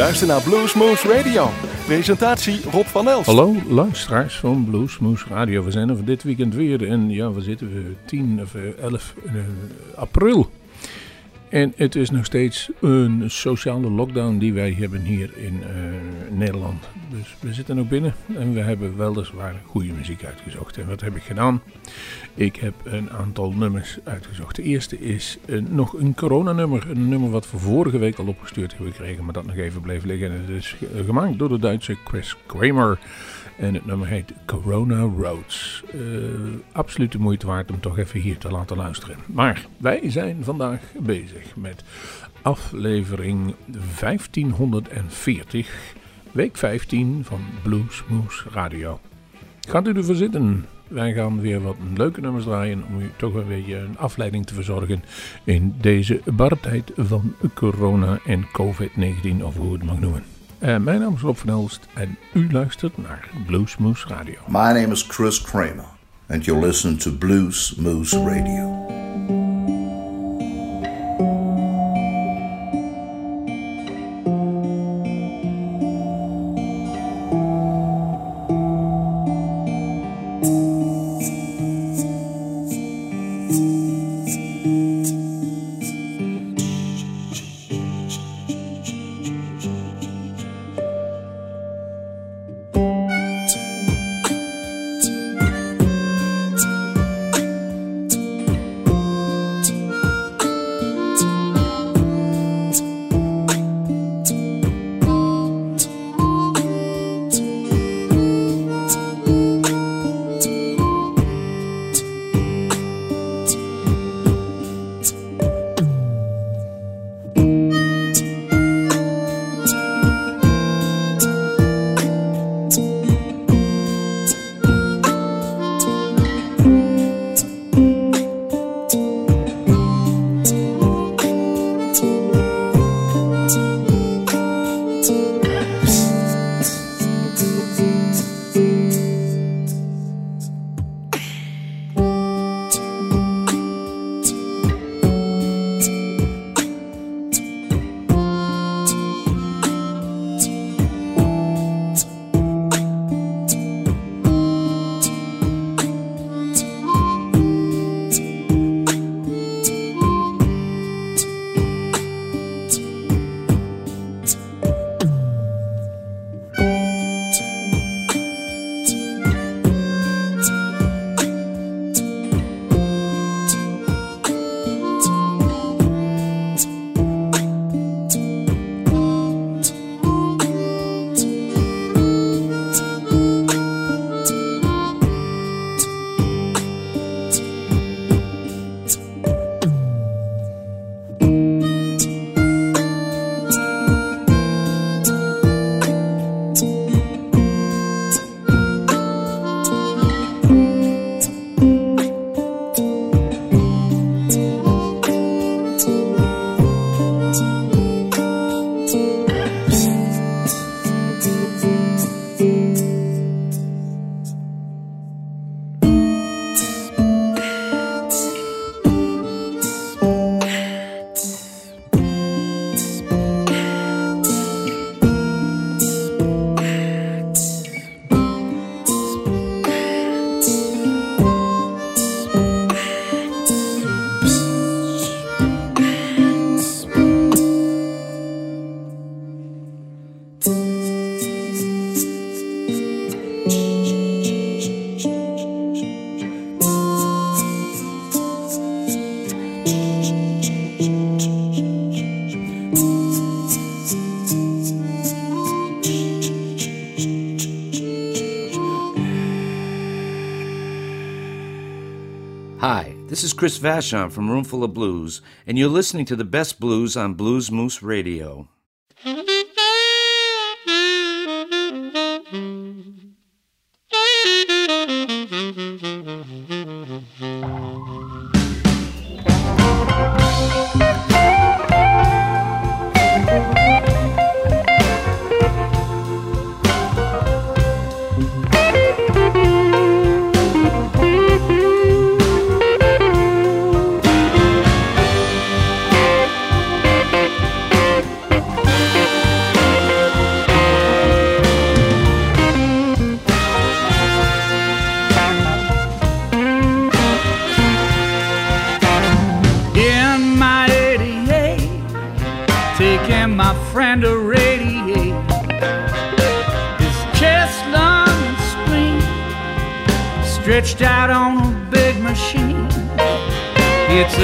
luistert naar Bluesmoose Radio. Presentatie Rob van Els. Hallo luisteraars van Bluesmoose Radio. We zijn er dit weekend weer en ja, we zitten we 10 of 11 uh, april. En het is nog steeds een sociale lockdown die wij hebben hier in uh, Nederland. Dus we zitten ook binnen en we hebben weliswaar goede muziek uitgezocht. En wat heb ik gedaan? Ik heb een aantal nummers uitgezocht. De eerste is een, nog een coronanummer. Een nummer wat we vorige week al opgestuurd hebben gekregen, maar dat nog even bleef liggen. En het is gemaakt door de Duitse Chris Kramer. En het nummer heet Corona Roads. Uh, absoluut de moeite waard om toch even hier te laten luisteren. Maar wij zijn vandaag bezig met aflevering 1540, week 15 van Bluesmoose Radio. Gaat u ervoor zitten? Wij gaan weer wat leuke nummers draaien om u toch een beetje een afleiding te verzorgen in deze barre tijd van corona en COVID-19 of hoe het mag noemen. Mijn naam is Rob van Elst en u luistert naar Bluesmoose Radio. My name is Chris Kramer and you're listening to Blues Moose Radio. Chris Vashon from Roomful of Blues, and you're listening to the best blues on Blues Moose Radio.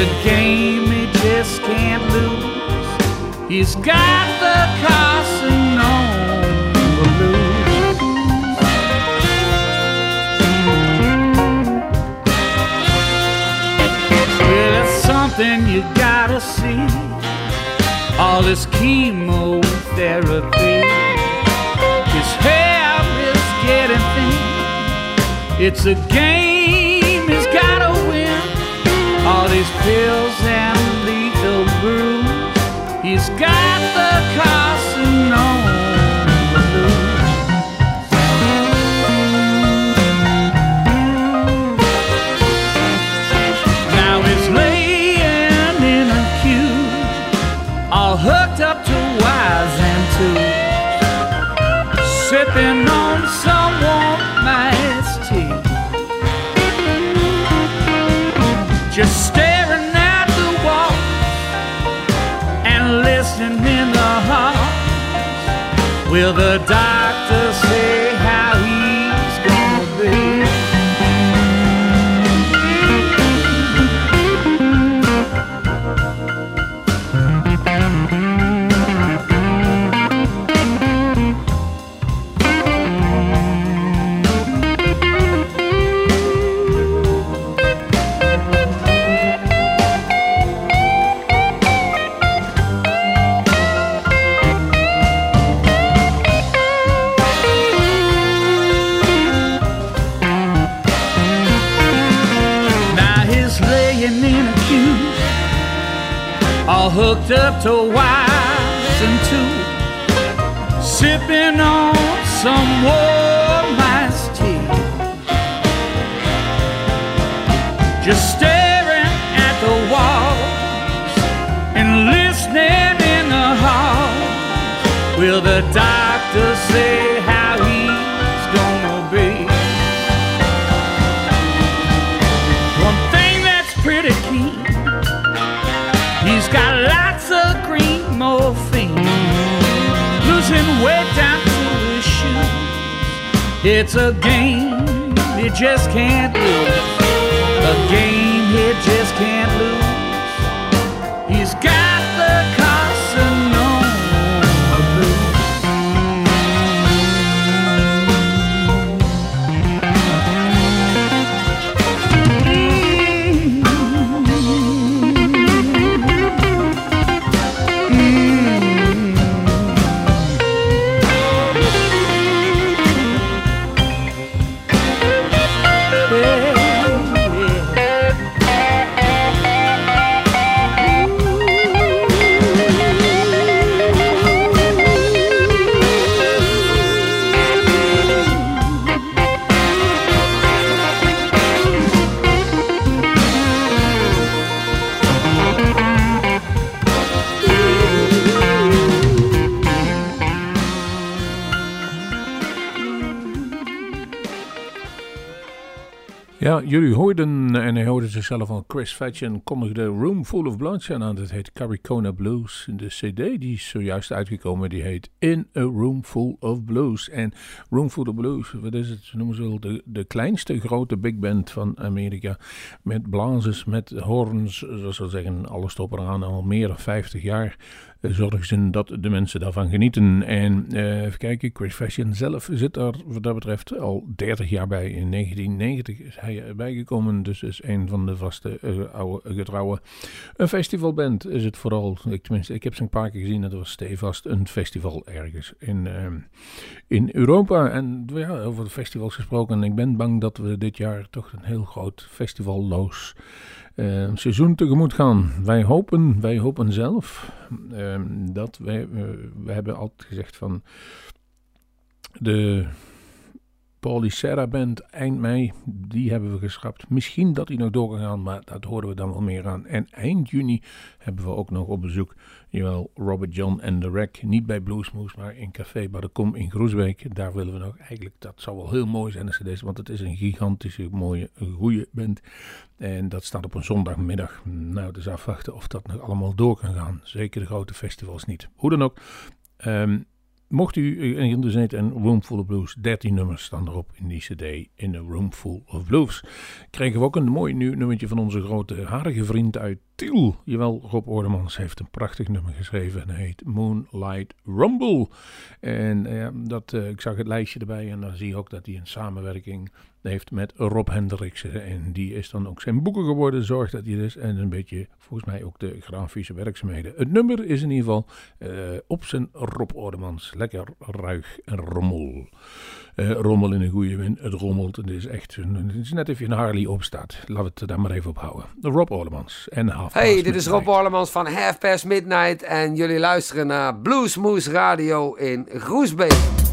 A game he just can't lose. He's got the Casanova blues. Well, it's something you gotta see. All this chemotherapy. His hair is getting thin. It's a game pills and lethal brews. He's got the wires sipping on some warm iced tea, just staring It's a game he just can't lose, a game he just can't lose. Jullie hoorden, en hoorde zichzelf van Chris Fatchen, kondigde Room Full of Bloodshed aan. Dat heet Caricona Blues. De cd die is zojuist uitgekomen, die heet In a Room Full of Blues. En Room Full of Blues, wat is het? Ze noemen ze wel de, de kleinste grote big band van Amerika. Met blazers, met horns, zoals ze zeggen, alles erop en aan, al meer dan 50 jaar. eh, Zorgen ze dat de mensen daarvan genieten. En eh, even kijken, Chris Fashion zelf zit er wat dat betreft al 30 jaar bij. In 1990 is hij gekomen, dus is een van de vaste eh, oude getrouwen. Een festivalband is het vooral. Ik, tenminste, ik heb ze een paar keer gezien. Het was stevast een festival ergens in, ehm, in Europa. En ja, over festivals gesproken. Ik ben bang dat we dit jaar toch een heel groot festivalloos eh, seizoen tegemoet gaan. Wij hopen, wij hopen zelf ehm, dat wij, eh, we hebben altijd gezegd van de Paulie Serra Band eind mei. Die hebben we geschrapt. Misschien dat die nog door kan gaan, maar dat horen we dan wel meer aan. En eind juni hebben we ook nog op bezoek, jawel, Robert John en The Wreck. Niet bij Bluesmoes, maar in Café Kom in Groesbeek. Daar willen we nog eigenlijk, dat zou wel heel mooi zijn als het is, want het is een gigantische, mooie, goede band. En dat staat op een zondagmiddag. Nou, dus afwachten of dat nog allemaal door kan gaan. Zeker de grote festivals niet. Hoe dan ook. Um, Mocht u geïnteresseerd in Room Full of Blues, 13 nummers staan erop in die cd in A Room Full of Blues. Krijgen we ook een mooi nieuw nummertje van onze grote harige vriend uit Tiel. Jawel, Rob Oordemans heeft een prachtig nummer geschreven en heet Moonlight Rumble. En uh, dat, uh, ik zag het lijstje erbij en dan zie je ook dat hij een samenwerking heeft met Rob Hendriksen. En die is dan ook zijn boeken geworden, zorg dat hij is. En een beetje, volgens mij ook de grafische werkzaamheden. Het nummer is in ieder geval uh, op zijn Rob Oordemans. Lekker ruig en rommel. Uh, rommel in een goede win. Het rommelt. Het is echt het is net of je een Harley opstaat. Laten we het daar maar even op houden. Rob Orlemans en Half Hey, dit is Rob Orlemans van Half Past Midnight. En jullie luisteren naar Bluesmoose Radio in Groesbeek.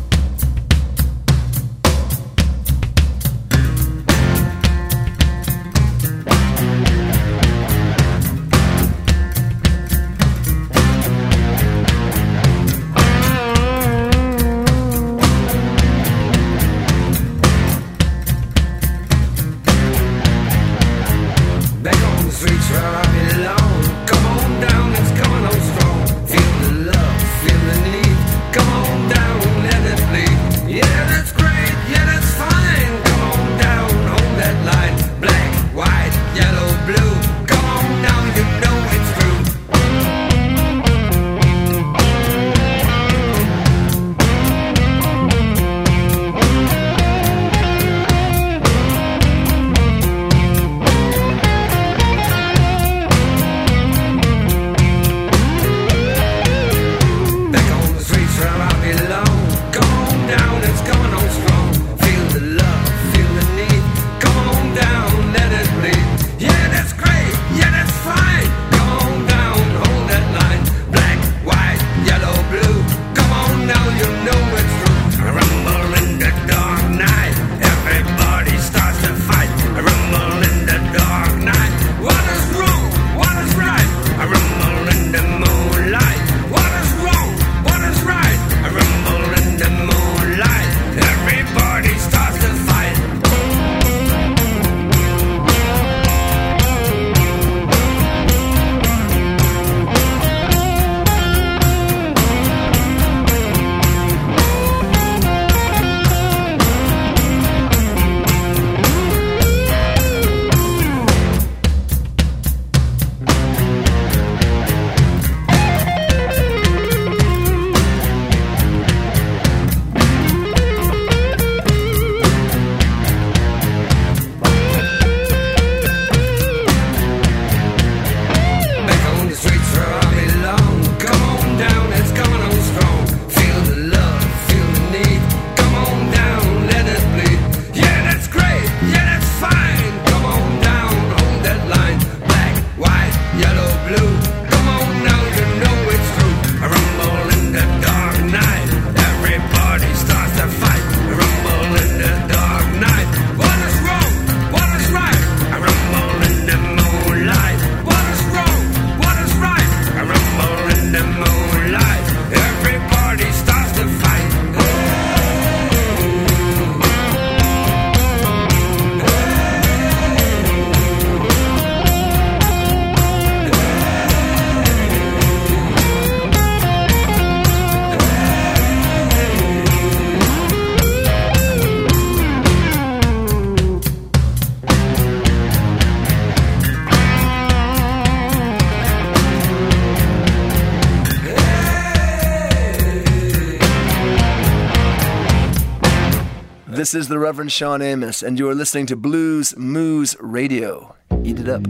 This is the Reverend Sean Amos, and you are listening to Blues Moose Radio. Eat it up.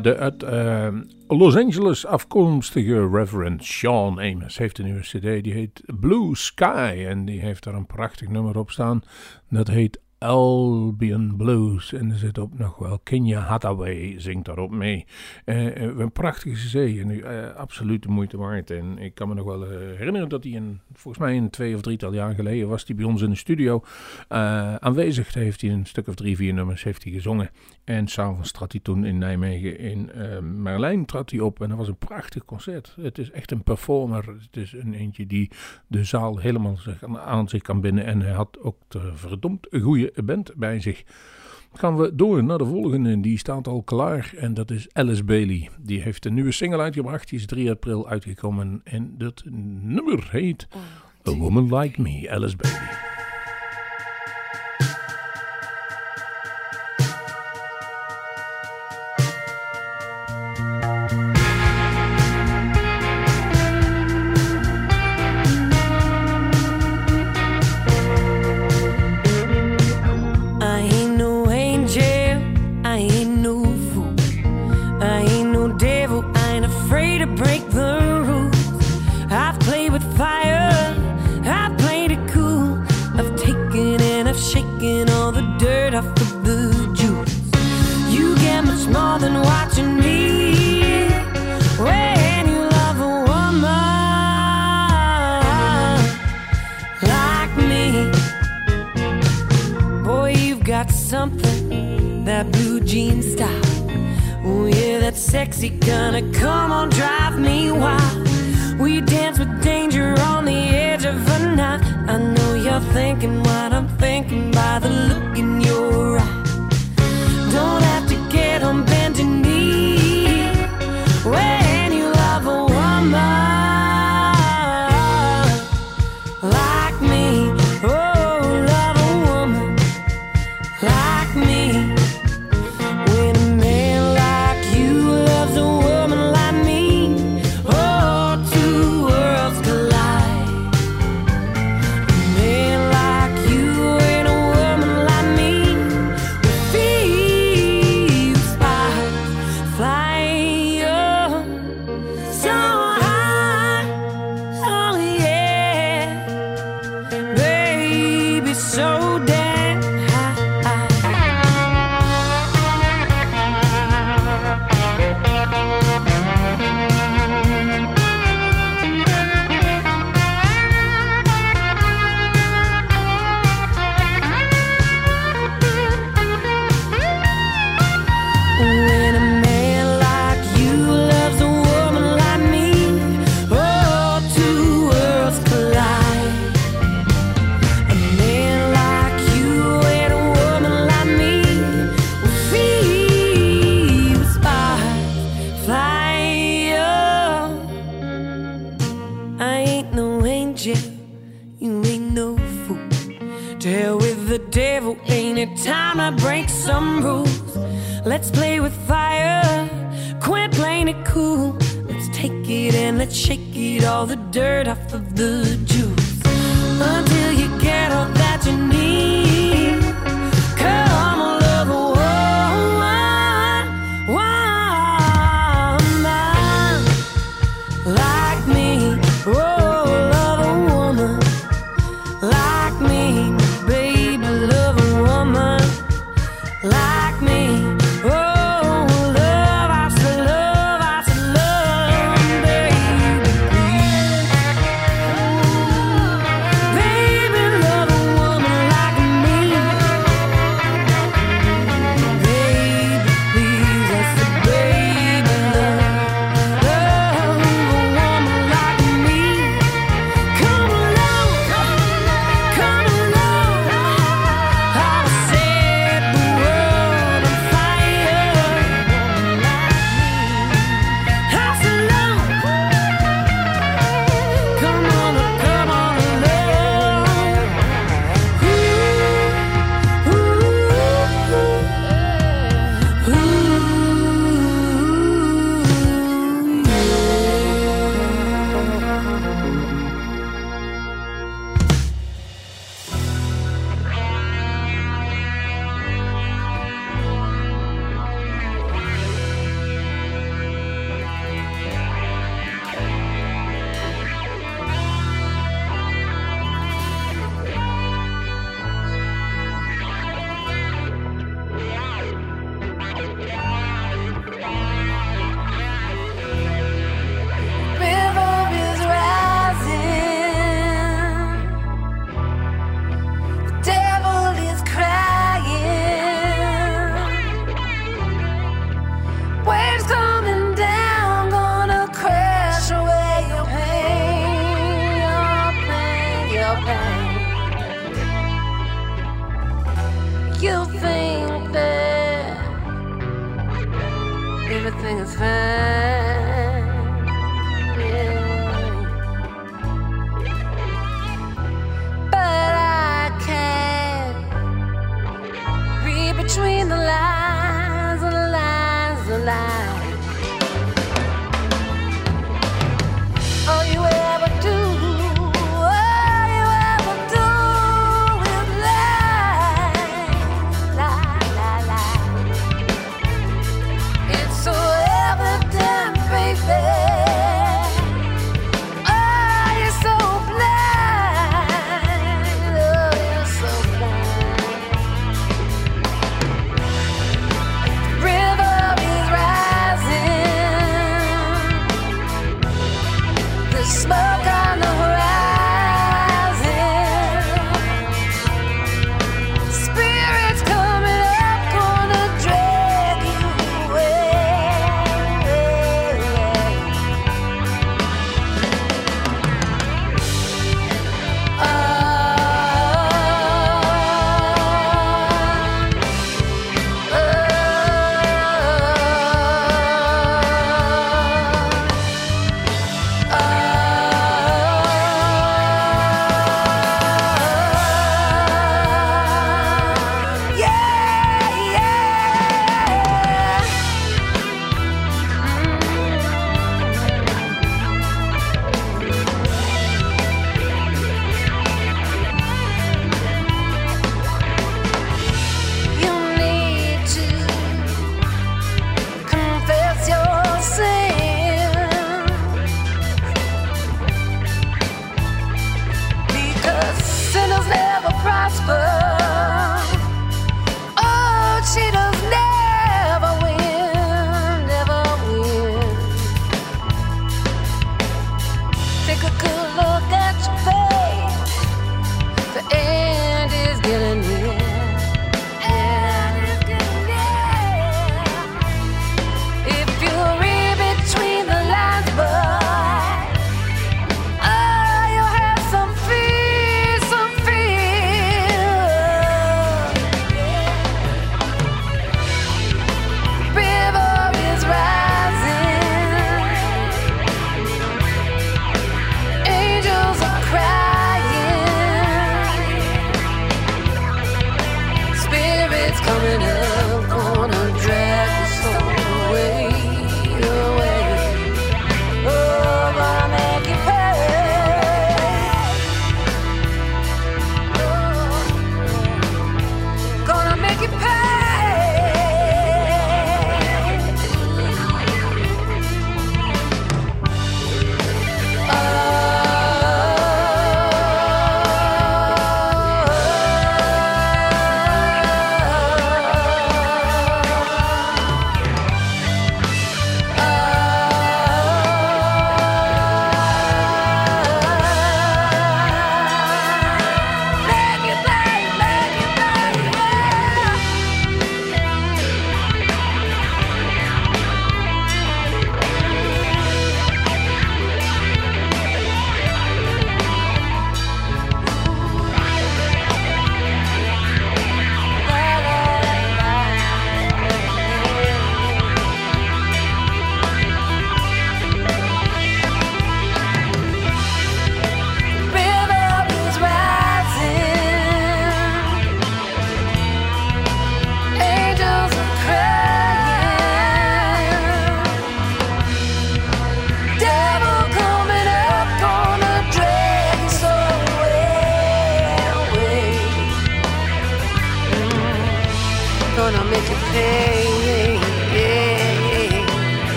De uit eh, Los Angeles afkomstige Reverend Sean Amos heeft een nieuwe cd. Die heet Blue Sky. En die heeft daar een prachtig nummer op staan. Dat heet Albion Blues. En er zit ook nog wel Kenya Hathaway zingt daarop mee. Eh, eh, een prachtige cd. En eh, absoluut de moeite waard. En ik kan me nog wel herinneren dat hij volgens mij een twee of drietal jaar geleden was hij bij ons in de studio aanwezig. Heeft hij een stuk of drie, vier nummers heeft hij gezongen. En s'avonds trad hij toen in Nijmegen in uh, Merlijn trad hij op. En dat was een prachtig concert. Het is echt een performer. Het is een eentje die de zaal helemaal zich aan, aan zich kan binden. En hij had ook de verdomd goede band bij zich. Gaan we door naar de volgende. Die staat al klaar. En dat is Alice Bailey. Die heeft een nieuwe single uitgebracht. Die is 3 april uitgekomen. En dat nummer heet A Woman Like Me. Alice Bailey. All the dirt off of the jewels. You get much more than watching me when you love a woman like me. Boy, you've got something, that blue jean style. Oh, yeah, that sexy gonna come on, drive me wild. We dance with danger on the edge of a night. I know you're thinking what I'm thinking by the look in your eye. Don't have to get on time to break some rules. Let's play with fire, quit playing it cool. Let's take it and let's shake it all the dirt off of the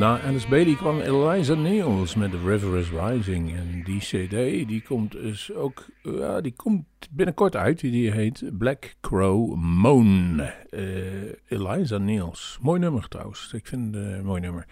Na Alice Bailey kwam Eliza Niels met The River is Rising. En die cd die komt dus ook die komt binnenkort uit. Die heet Black Crow Moan. Eh, Eliza Niels. Mooi nummer trouwens. Ik vind het een mooi nummer.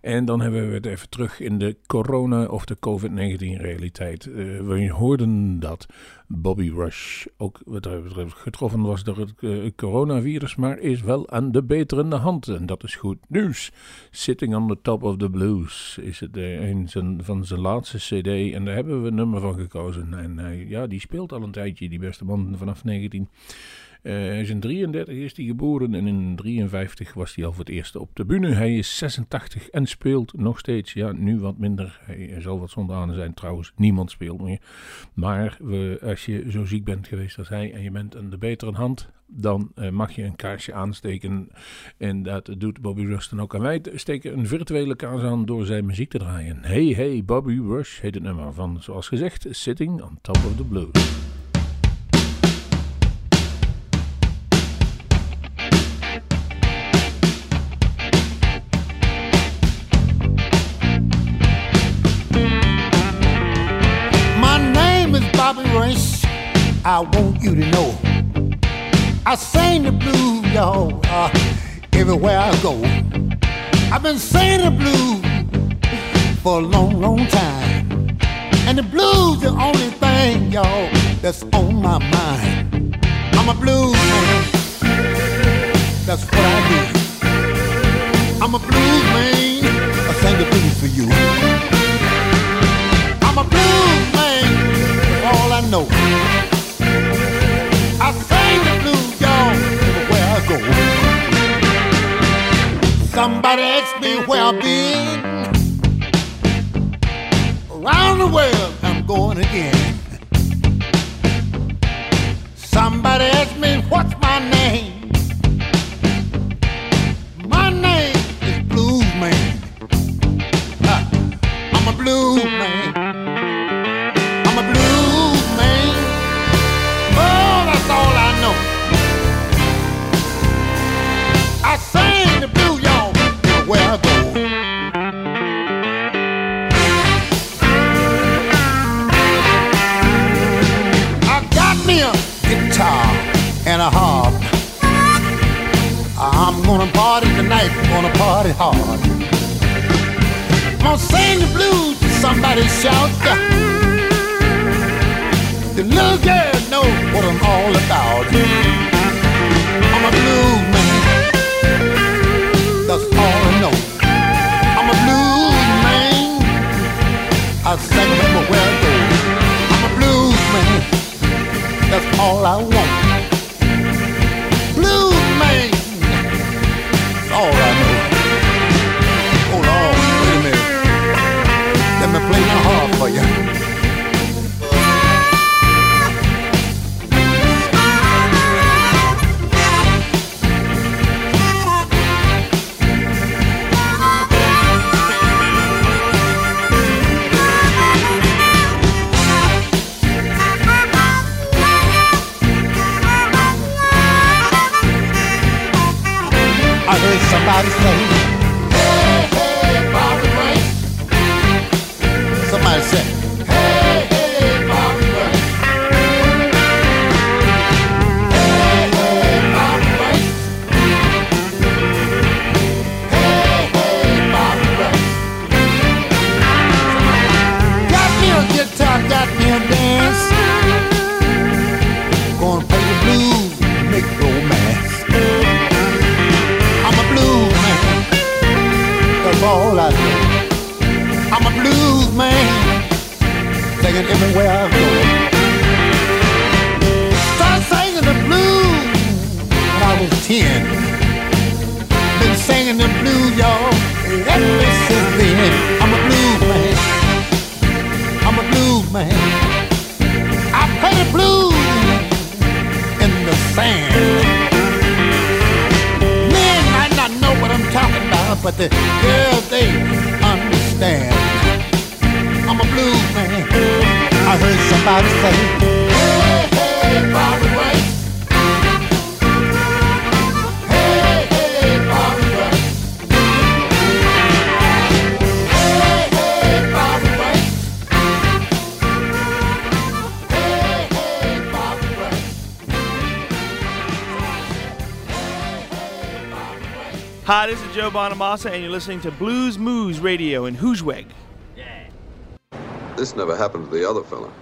En dan hebben we het even terug in de corona- of de COVID-19 realiteit. Eh, we hoorden dat Bobby Rush ook wat dat betreft getroffen was door het eh, coronavirus, maar is wel aan de beterende hand. En dat is goed nieuws. Sitting on the Top of the Blues is het eh, een zijn, van zijn laatste cd. En daar hebben we een nummer van gekozen. En hij, ja, die speelt al een tijdje, die beste man, vanaf 19. Eh, hij is in 33 is hij geboren en in 53 was hij al voor het eerst op de bühne. Hij is 86 en speelt nog steeds. Ja, nu wat minder. Hij, zal wat zondanen zijn trouwens. Niemand speelt meer. Maar we, als je zo ziek bent geweest als hij en je bent aan de betere hand, dan eh, mag je een kaarsje aansteken. En dat doet Bobby Rush dan ook. En wij steken een virtuele kaars aan door zijn muziek te draaien. Hey Hey Bobby Rush heet het nummer van, zoals gezegd, Sitting on Top of the Blues. I want you to know. I sing the blues, y'all, uh, everywhere I go. I've been singing the blues for a long, long time. And the blues the only thing, y'all, that's on my mind. I'm a blues man. That's what I do. I'm a blues man. I sing the blues for you. I'm a blues man. That's all I know. Somebody asked me where I've been. Around the world, I'm going again. Somebody asked me what's my name. My name is Blues Man. I'm a blues man. Tonight, gonna party hard. Gonna sing the blues, somebody shout. The little girl know what I'm all about. I'm a blues man, that's all I know. I'm a blues man, I sing everywhere I go. I'm a blues man, that's all I want. Massa, and you're listening to Blues Moose Radio in Hoosweg. Yeah. This never happened to the other fella.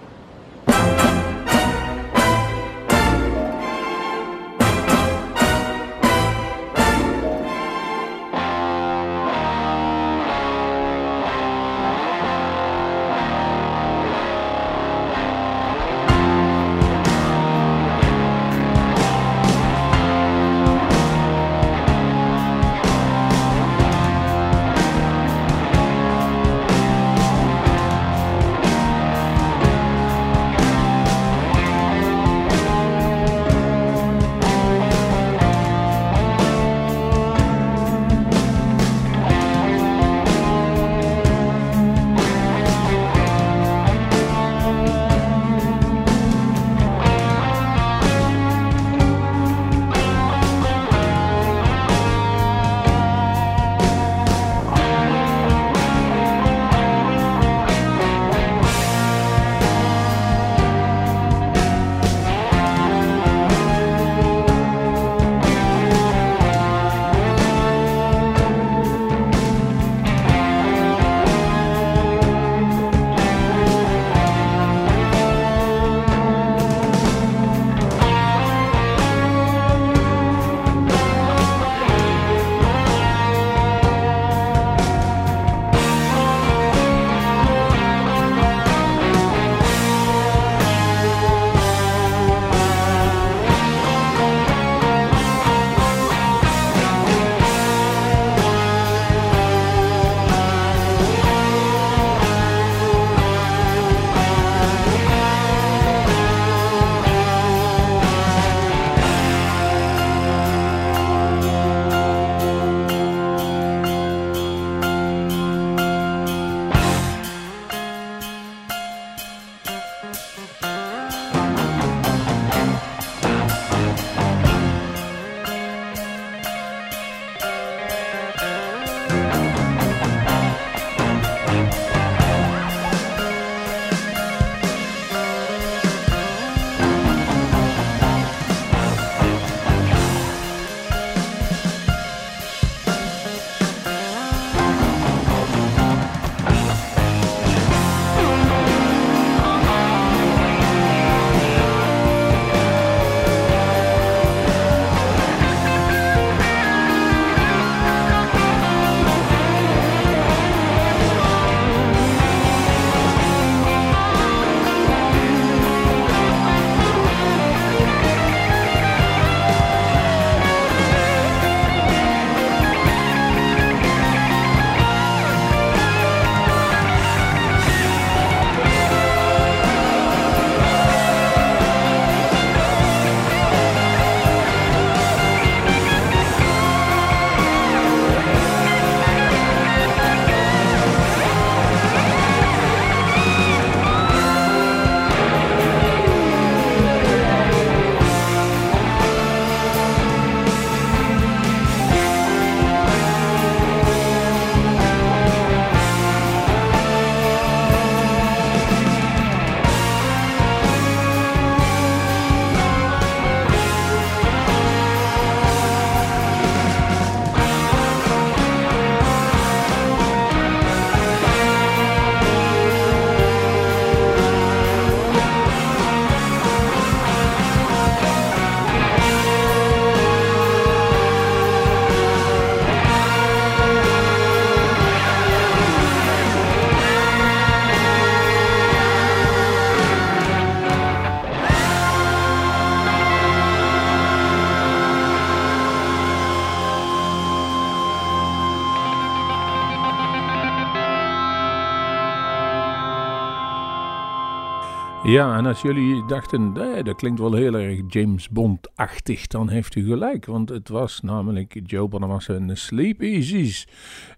Ja, en als jullie dachten, eh, dat klinkt wel heel erg James Bond-achtig, dan heeft u gelijk. Want het was namelijk Joe Bonamassa en de Sleep Easies.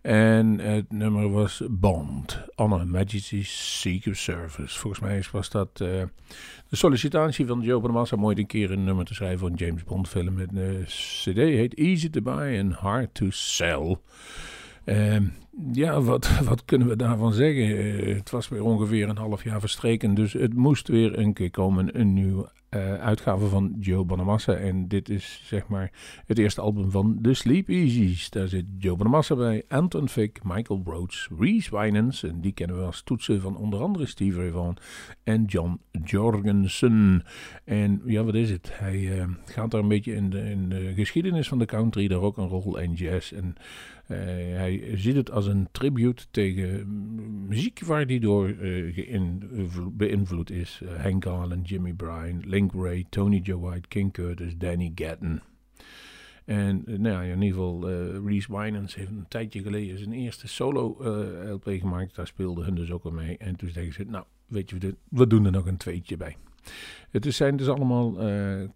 En het nummer was Bond, on Her Majesty's Secret Service. Volgens mij was dat eh, de sollicitatie van Joe Bonamassa om ooit een keer een nummer te schrijven voor een James Bond film. Het uh, cd heet Easy to Buy and Hard to Sell. Ehm, ja, wat, wat kunnen we daarvan zeggen? Eh, het was weer ongeveer een half jaar verstreken, dus het moest weer een keer komen, een nieuwe uh, uitgave van Joe Bonamassa. En dit is zeg maar het eerste album van The Sleep Easies. Daar zit Joe Bonamassa bij, Anton Fick, Michael Broach, Reese Winans, en die kennen we als toetsen van onder andere Steve Ray Vaughan en John Jorgensen. En ja, wat is het? Hij uh, gaat daar een beetje in de, in de geschiedenis van de country, daar ook een rol en jazz en... Uh, hij ziet het als een tribute tegen muziek waar hij door uh, beïnvloed is. Uh, Hank Garland, Jimmy Bryan, Link Ray, Tony Joe White, King Curtis, Danny Gatton. En nou in ieder geval, Reese Winans heeft een tijdje geleden zijn eerste solo-LP gemaakt. Daar speelde hun dus ook al mee. En toen zeggen ze, nou, weet je, we doen er nog een tweetje bij. Het zijn dus allemaal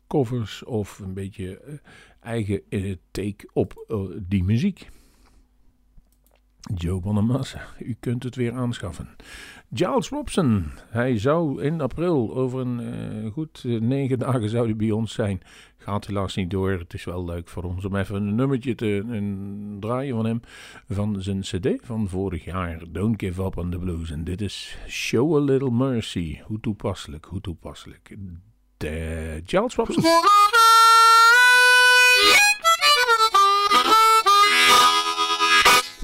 covers of een beetje eigen take op die muziek. Joe Bonamassa, u kunt het weer aanschaffen. Giles Robson, hij zou in april, over een uh, goed uh, negen dagen zou hij bij ons zijn. Gaat helaas niet door, het is wel leuk voor ons om even een nummertje te een draaien van hem. Van zijn cd van vorig jaar, Don't Give Up on the Blues. En dit is Show a Little Mercy. Hoe toepasselijk, hoe toepasselijk. De Giles Robson.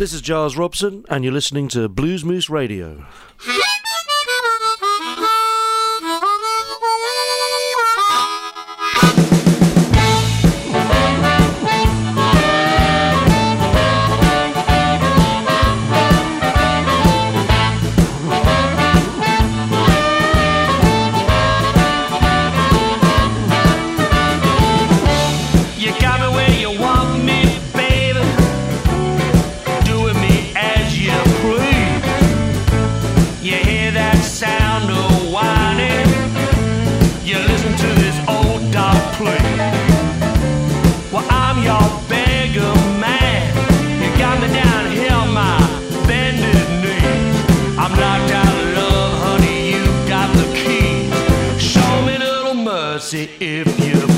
This is Giles Robson, and you're listening to Blues Moose Radio. if you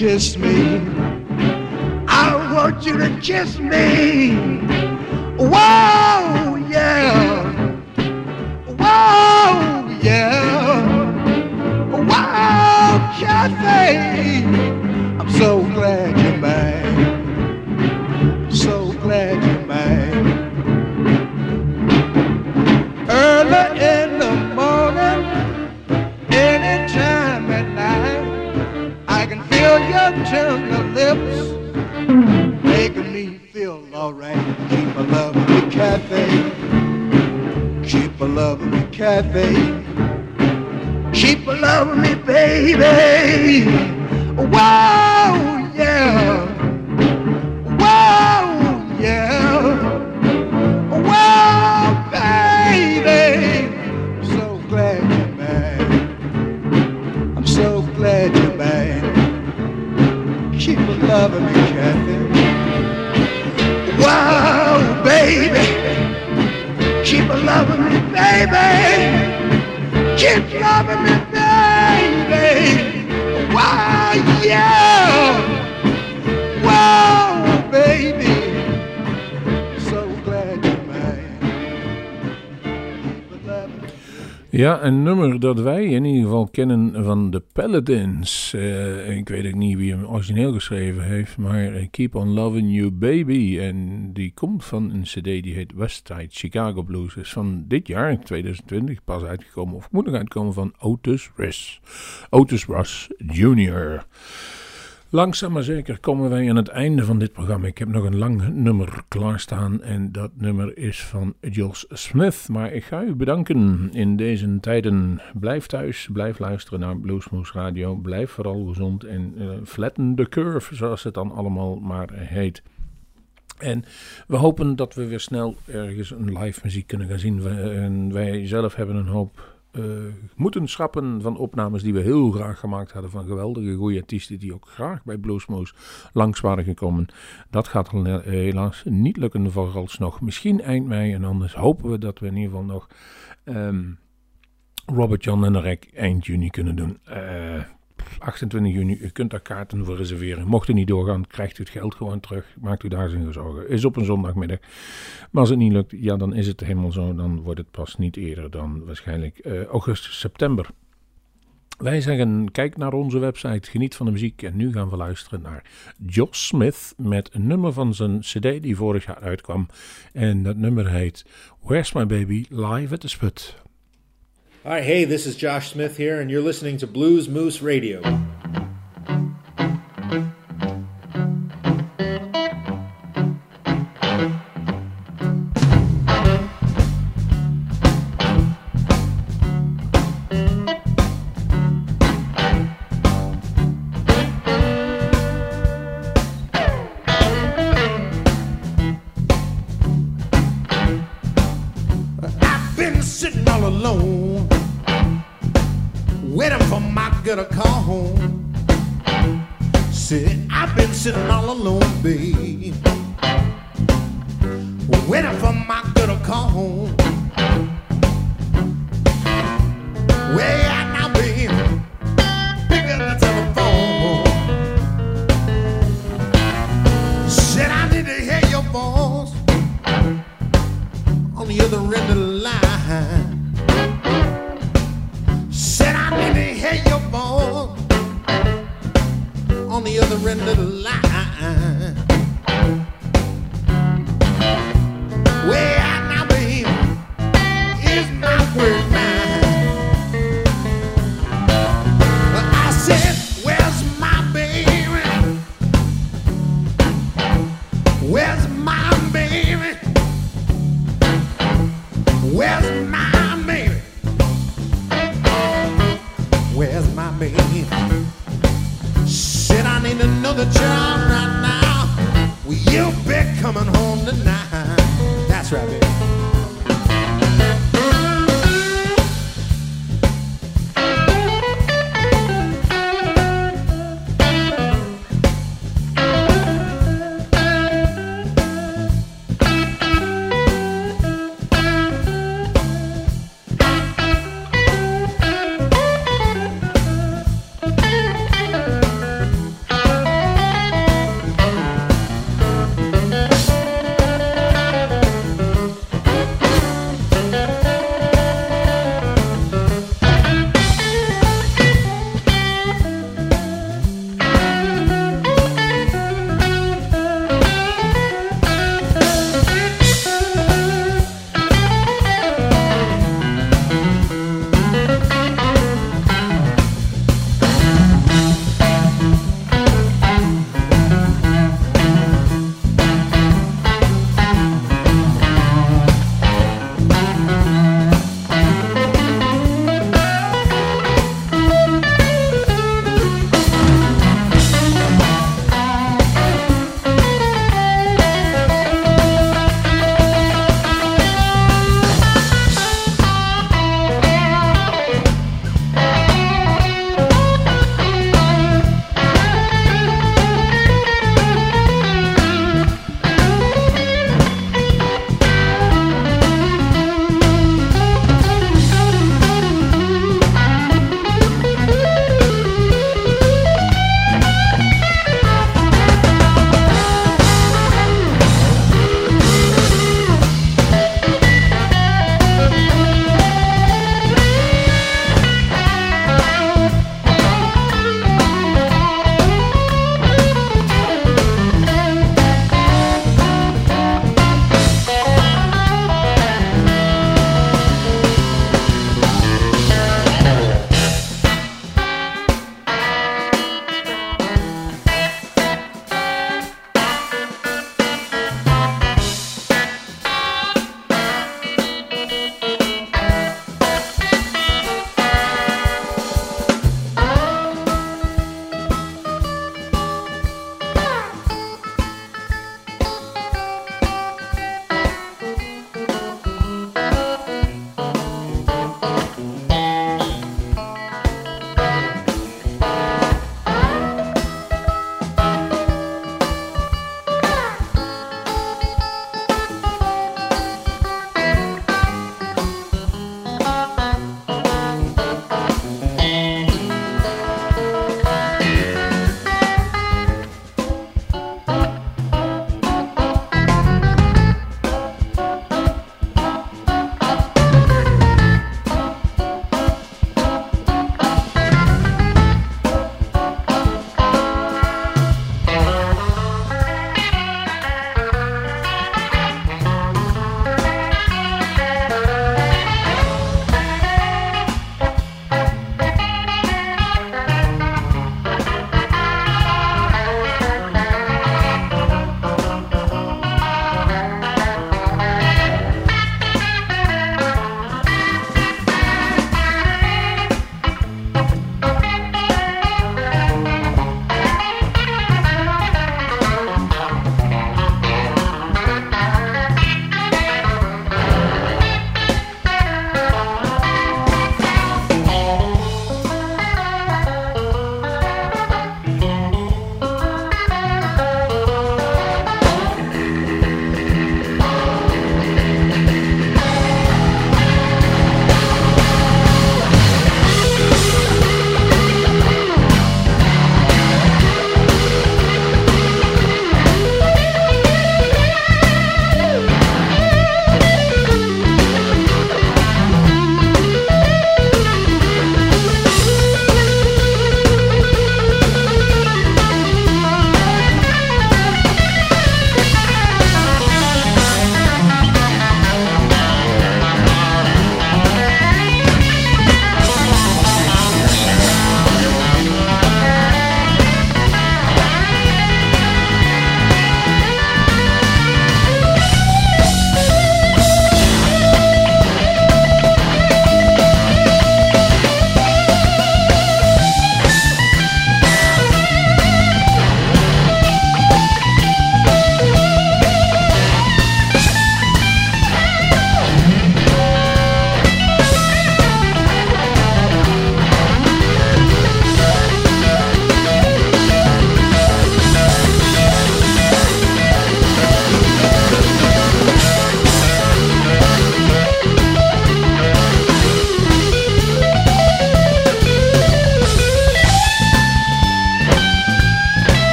want you to kiss me. Keep Ja, een nummer dat wij in ieder geval kennen van de Paladins. Eh, ik weet ook niet wie hem origineel geschreven heeft, maar eh, Keep on Loving You Baby. En die komt van een cd die heet Westside Chicago Blues. Is van dit jaar, 2020, pas uitgekomen, of moet nog uitkomen van Otis Rush. Otis Rush Jr. Langzaam maar zeker komen wij aan het einde van dit programma. Ik heb nog een lang nummer klaarstaan en dat nummer is van Jules Smith. Maar ik ga u bedanken in deze tijden. Blijf thuis, blijf luisteren naar Bluesmoose Radio. Blijf vooral gezond en eh, flatten the curve, zoals het dan allemaal maar heet. En we hopen dat we weer snel ergens een live muziek kunnen gaan zien. En wij zelf hebben een hoop moeten schrappen van opnames die we heel graag gemaakt hadden van geweldige goede artiesten die ook graag bij Bluesmoose langs waren gekomen. Dat gaat hel- helaas niet lukken vooralsnog. Misschien eind mei en anders hopen we dat we in ieder geval nog ehm, Robert John en Rek eind juni kunnen doen. Eh, 28 juni, u kunt daar kaarten voor reserveren. Mocht u niet doorgaan, krijgt u het geld gewoon terug. Maakt u daar geen zorgen. Is op een zondagmiddag. Maar als het niet lukt, ja, dan is het helemaal zo. Dan wordt het pas niet eerder dan waarschijnlijk eh, augustus, september. Wij zeggen, kijk naar onze website, geniet van de muziek. En nu gaan we luisteren naar Josh Smith met een nummer van zijn cd die vorig jaar uitkwam. En dat nummer heet Where's My Baby Live at the Sput. Hi, hey, this is Josh Smith here, and you're listening to Blues Moose Radio.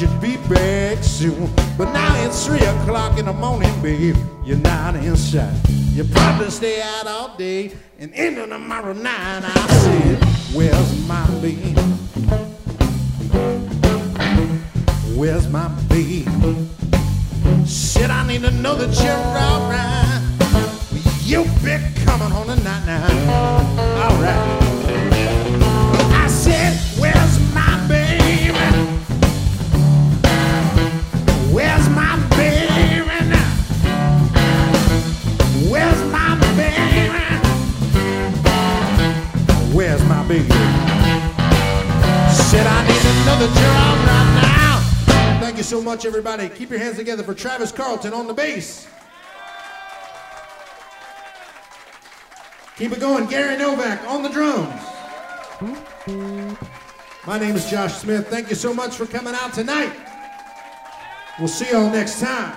You'd be back soon. But now it's three o'clock in the morning, babe. You're not inside. You probably stay out all day and into tomorrow night. I said, Where's my babe? Where's my babe? Said I need to know that you're alright. You be coming home tonight now. Alright. I said, Another right now. Thank you so much, everybody. Keep your hands together for Travis Carlton on the bass. Keep it going, Gary Novak on the drums. My name is Josh Smith. Thank you so much for coming out tonight. We'll see y'all next time.